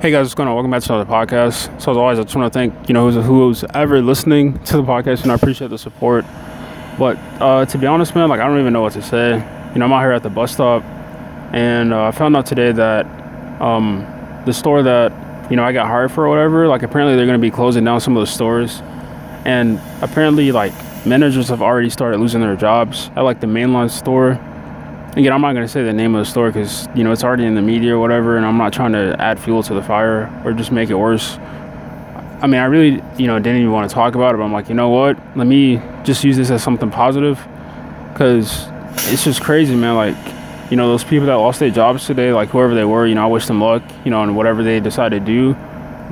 Hey guys, what's going on? Welcome back to another podcast. So as always, I just want to thank you know who's, ever listening to the podcast, and I appreciate the support. But uh, to be honest, man, like I don't even know what to say. You know, I'm out here at the bus stop, and uh, I found out today that um, the store that you know I got hired for or whatever, like apparently they're going to be closing down some of the stores, and apparently like managers have already started losing their jobs at like the mainline store again, I'm not going to say the name of the store because, you know, it's already in the media or whatever, and I'm not trying to add fuel to the fire or just make it worse. I mean, I really, you know, didn't even want to talk about it, but I'm like, you know what? Let me just use this as something positive because it's just crazy, man. Like, you know, those people that lost their jobs today, like whoever they were, you know, I wish them luck, you know, and whatever they decide to do.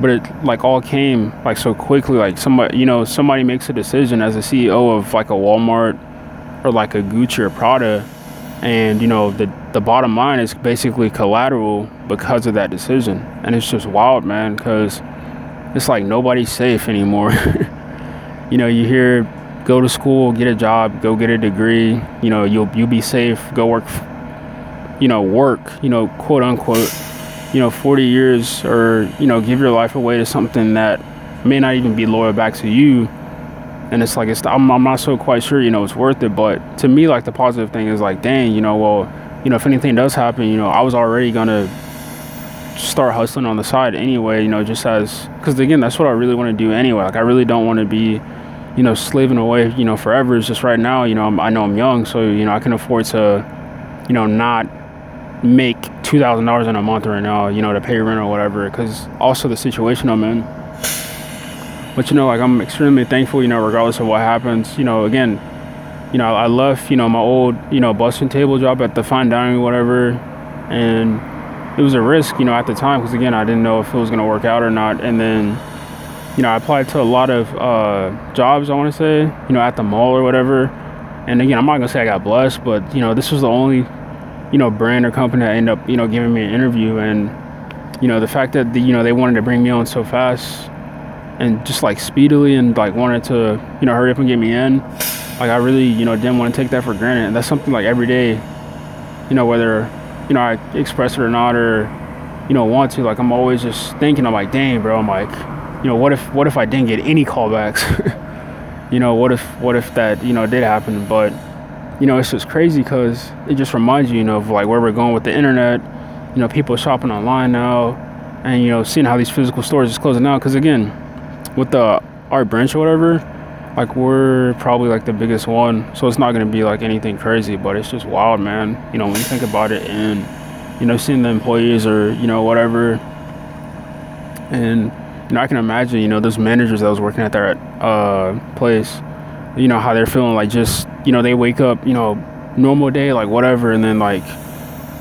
But it like all came like so quickly. Like somebody, you know, somebody makes a decision as a CEO of like a Walmart or like a Gucci or Prada and you know the the bottom line is basically collateral because of that decision. And it's just wild man because it's like nobody's safe anymore. You know you hear go to school get a job go get a degree you know you'll you'll be safe go work you know work you know quote unquote you know 40 years or you know give your life away to something that may not even be loyal back to you and it's like it's I'm, I'm not so quite sure you know it's worth it but to me like the positive thing is like dang you know well you know if anything does happen you know i was already gonna start hustling on the side anyway you know just as because again that's what i really want to do anyway like i really don't want to be you know slaving away you know forever it's just right now you know I'm, i know i'm young so you know i can afford to you know not make $2000 in a month right now you know to pay rent or whatever because also the situation i'm in but you know, like I'm extremely thankful, you know, regardless of what happens. You know, again, you know, I left, you know, my old, you know, busting table job at the fine dining, whatever, and it was a risk, you know, at the time because again, I didn't know if it was gonna work out or not. And then, you know, I applied to a lot of uh, jobs. I want to say, you know, at the mall or whatever. And again, I'm not gonna say I got blessed, but you know, this was the only, you know, brand or company that ended up, you know, giving me an interview. And you know, the fact that the, you know they wanted to bring me on so fast and just like speedily and like wanted to you know hurry up and get me in like i really you know didn't want to take that for granted and that's something like every day you know whether you know i express it or not or you know want to like i'm always just thinking i'm like dang bro i'm like you know what if what if i didn't get any callbacks you know what if what if that you know did happen but you know it's just crazy because it just reminds you you know of like where we're going with the internet you know people shopping online now and you know seeing how these physical stores is closing out because again with the art branch or whatever, like we're probably like the biggest one. So it's not gonna be like anything crazy, but it's just wild, man. You know, when you think about it and you know, seeing the employees or, you know, whatever. And you know, I can imagine, you know, those managers that was working at that uh, place, you know, how they're feeling like just, you know, they wake up, you know, normal day, like whatever, and then like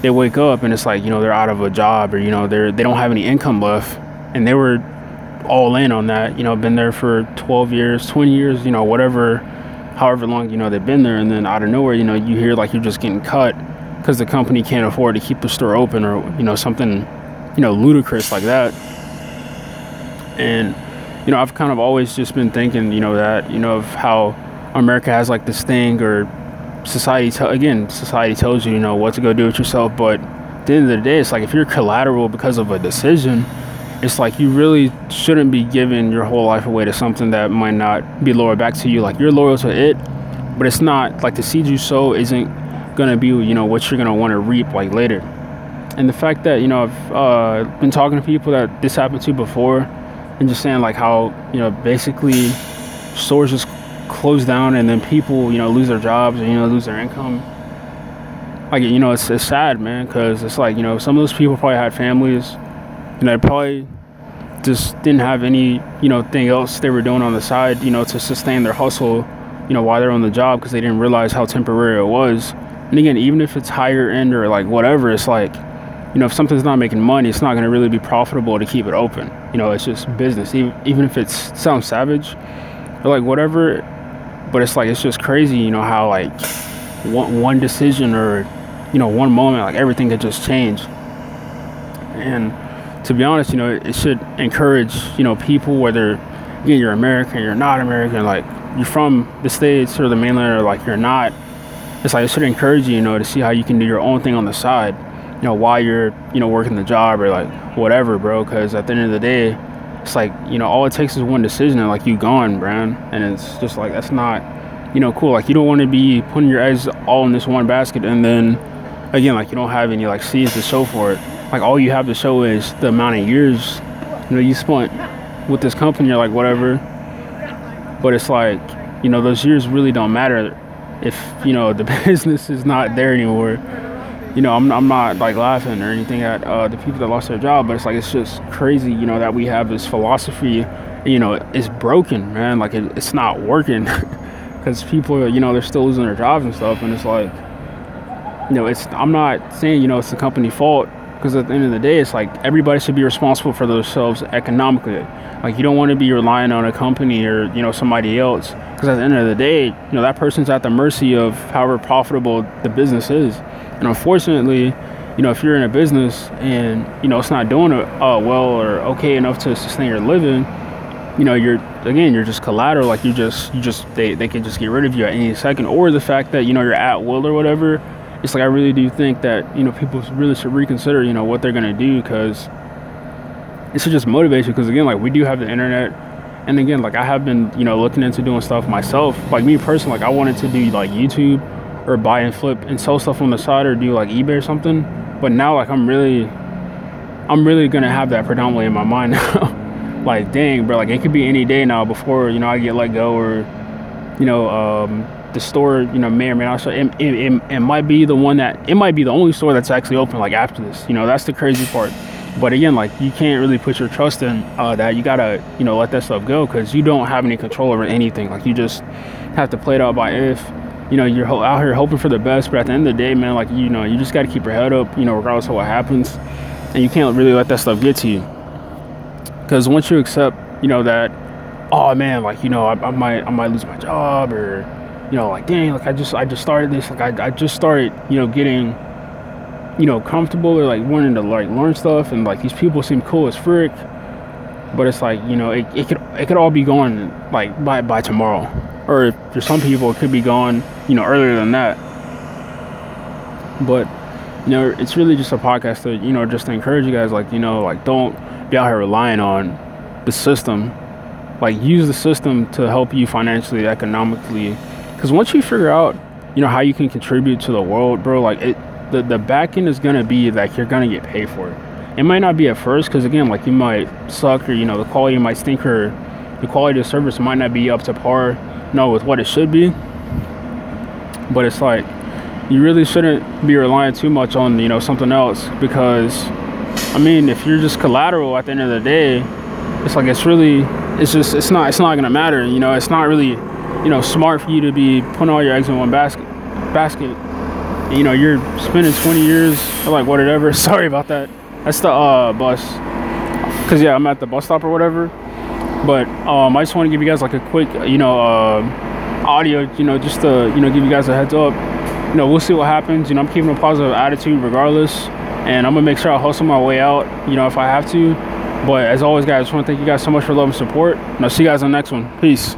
they wake up and it's like, you know, they're out of a job or, you know, they're they don't have any income left. And they were all in on that. You know, been there for 12 years, 20 years, you know, whatever, however long, you know, they've been there. And then out of nowhere, you know, you hear like you're just getting cut because the company can't afford to keep the store open or, you know, something, you know, ludicrous like that. And, you know, I've kind of always just been thinking, you know, that, you know, of how America has like this thing or society, te- again, society tells you, you know, what to go do with yourself. But at the end of the day, it's like if you're collateral because of a decision, it's like you really shouldn't be giving your whole life away to something that might not be loyal back to you. Like you're loyal to it, but it's not like the seed you sow isn't gonna be you know what you're gonna want to reap like later. And the fact that you know I've uh, been talking to people that this happened to before, and just saying like how you know basically stores just close down and then people you know lose their jobs and you know lose their income. Like you know it's, it's sad man because it's like you know some of those people probably had families know, they probably just didn't have any, you know, thing else they were doing on the side, you know, to sustain their hustle, you know, while they're on the job because they didn't realize how temporary it was. And again, even if it's higher end or like whatever, it's like, you know, if something's not making money, it's not going to really be profitable to keep it open. You know, it's just business. Even, even if it sounds savage or like whatever, but it's like, it's just crazy, you know, how like one, one decision or, you know, one moment, like everything could just change. And, to be honest, you know, it should encourage, you know, people, whether again you're American, you're not American, like you're from the States or the mainland or like you're not, it's like it should encourage you, you know, to see how you can do your own thing on the side. you know, while you're, you know, working the job or like whatever, bro. Because at the end of the day, it's like, you know, all it takes is one decision and like you gone, bro. And it's just like, that's not, you know, cool. Like you don't want to be putting your eggs all in this one basket and then, again, like you don't have any like seeds to show for it. Like all you have to show is the amount of years, you know, you spent with this company. You're like, whatever. But it's like, you know, those years really don't matter if, you know, the business is not there anymore you know, I'm, I'm not like laughing or anything at uh, the people that lost their job, but it's like it's just crazy, you know, that we have this philosophy, you know, it's broken, man. Like it, it's not working because people, you know, they're still losing their jobs and stuff, and it's like, you know, it's. I'm not saying you know it's the company fault because at the end of the day, it's like everybody should be responsible for themselves economically. Like you don't want to be relying on a company or you know somebody else because at the end of the day, you know that person's at the mercy of however profitable the business is. And unfortunately, you know, if you're in a business and you know it's not doing it uh, well or okay enough to sustain your living, you know, you're again, you're just collateral. Like you just, you just, they, they can just get rid of you at any second. Or the fact that you know you're at will or whatever. It's like I really do think that you know people really should reconsider you know what they're gonna do because it should just motivate you. Because again, like we do have the internet, and again, like I have been you know looking into doing stuff myself. Like me personally, like I wanted to do like YouTube or buy and flip and sell stuff on the side or do like eBay or something. But now like I'm really I'm really gonna have that predominantly in my mind now. like dang bro, like it could be any day now before, you know, I get let go or you know, um, the store, you know, may or may not. So it, it, it, it might be the one that it might be the only store that's actually open like after this. You know, that's the crazy part. But again, like you can't really put your trust in uh, that. You gotta, you know, let that stuff go because you don't have any control over anything. Like you just have to play it out by if you know, you're out here hoping for the best, but at the end of the day, man, like, you know, you just got to keep your head up, you know, regardless of what happens. And you can't really let that stuff get to you. Because once you accept, you know, that, oh man, like, you know, I, I, might, I might lose my job or, you know, like, dang, like, I just, I just started this, like, I, I just started, you know, getting, you know, comfortable or like wanting to like learn stuff. And like, these people seem cool as frick. But it's like, you know, it, it could, it could all be gone like by, by tomorrow or for some people it could be gone you know earlier than that but you know it's really just a podcast to you know just to encourage you guys like you know like don't be out here relying on the system like use the system to help you financially economically because once you figure out you know how you can contribute to the world bro like it the, the back end is gonna be like you're gonna get paid for it it might not be at first because again like you might suck or you know the quality might stink or the quality of service might not be up to par know with what it should be. But it's like you really shouldn't be relying too much on you know something else because I mean if you're just collateral at the end of the day, it's like it's really it's just it's not it's not gonna matter. You know it's not really you know smart for you to be putting all your eggs in one basket basket. You know you're spending 20 years or like whatever. Sorry about that. That's the uh, bus. Cause yeah I'm at the bus stop or whatever but um, I just want to give you guys like a quick, you know, uh, audio, you know, just to, you know, give you guys a heads up. You know, we'll see what happens. You know, I'm keeping a positive attitude regardless. And I'm to make sure I hustle my way out, you know, if I have to. But as always, guys, I just want to thank you guys so much for love and support. And I'll see you guys on the next one. Peace.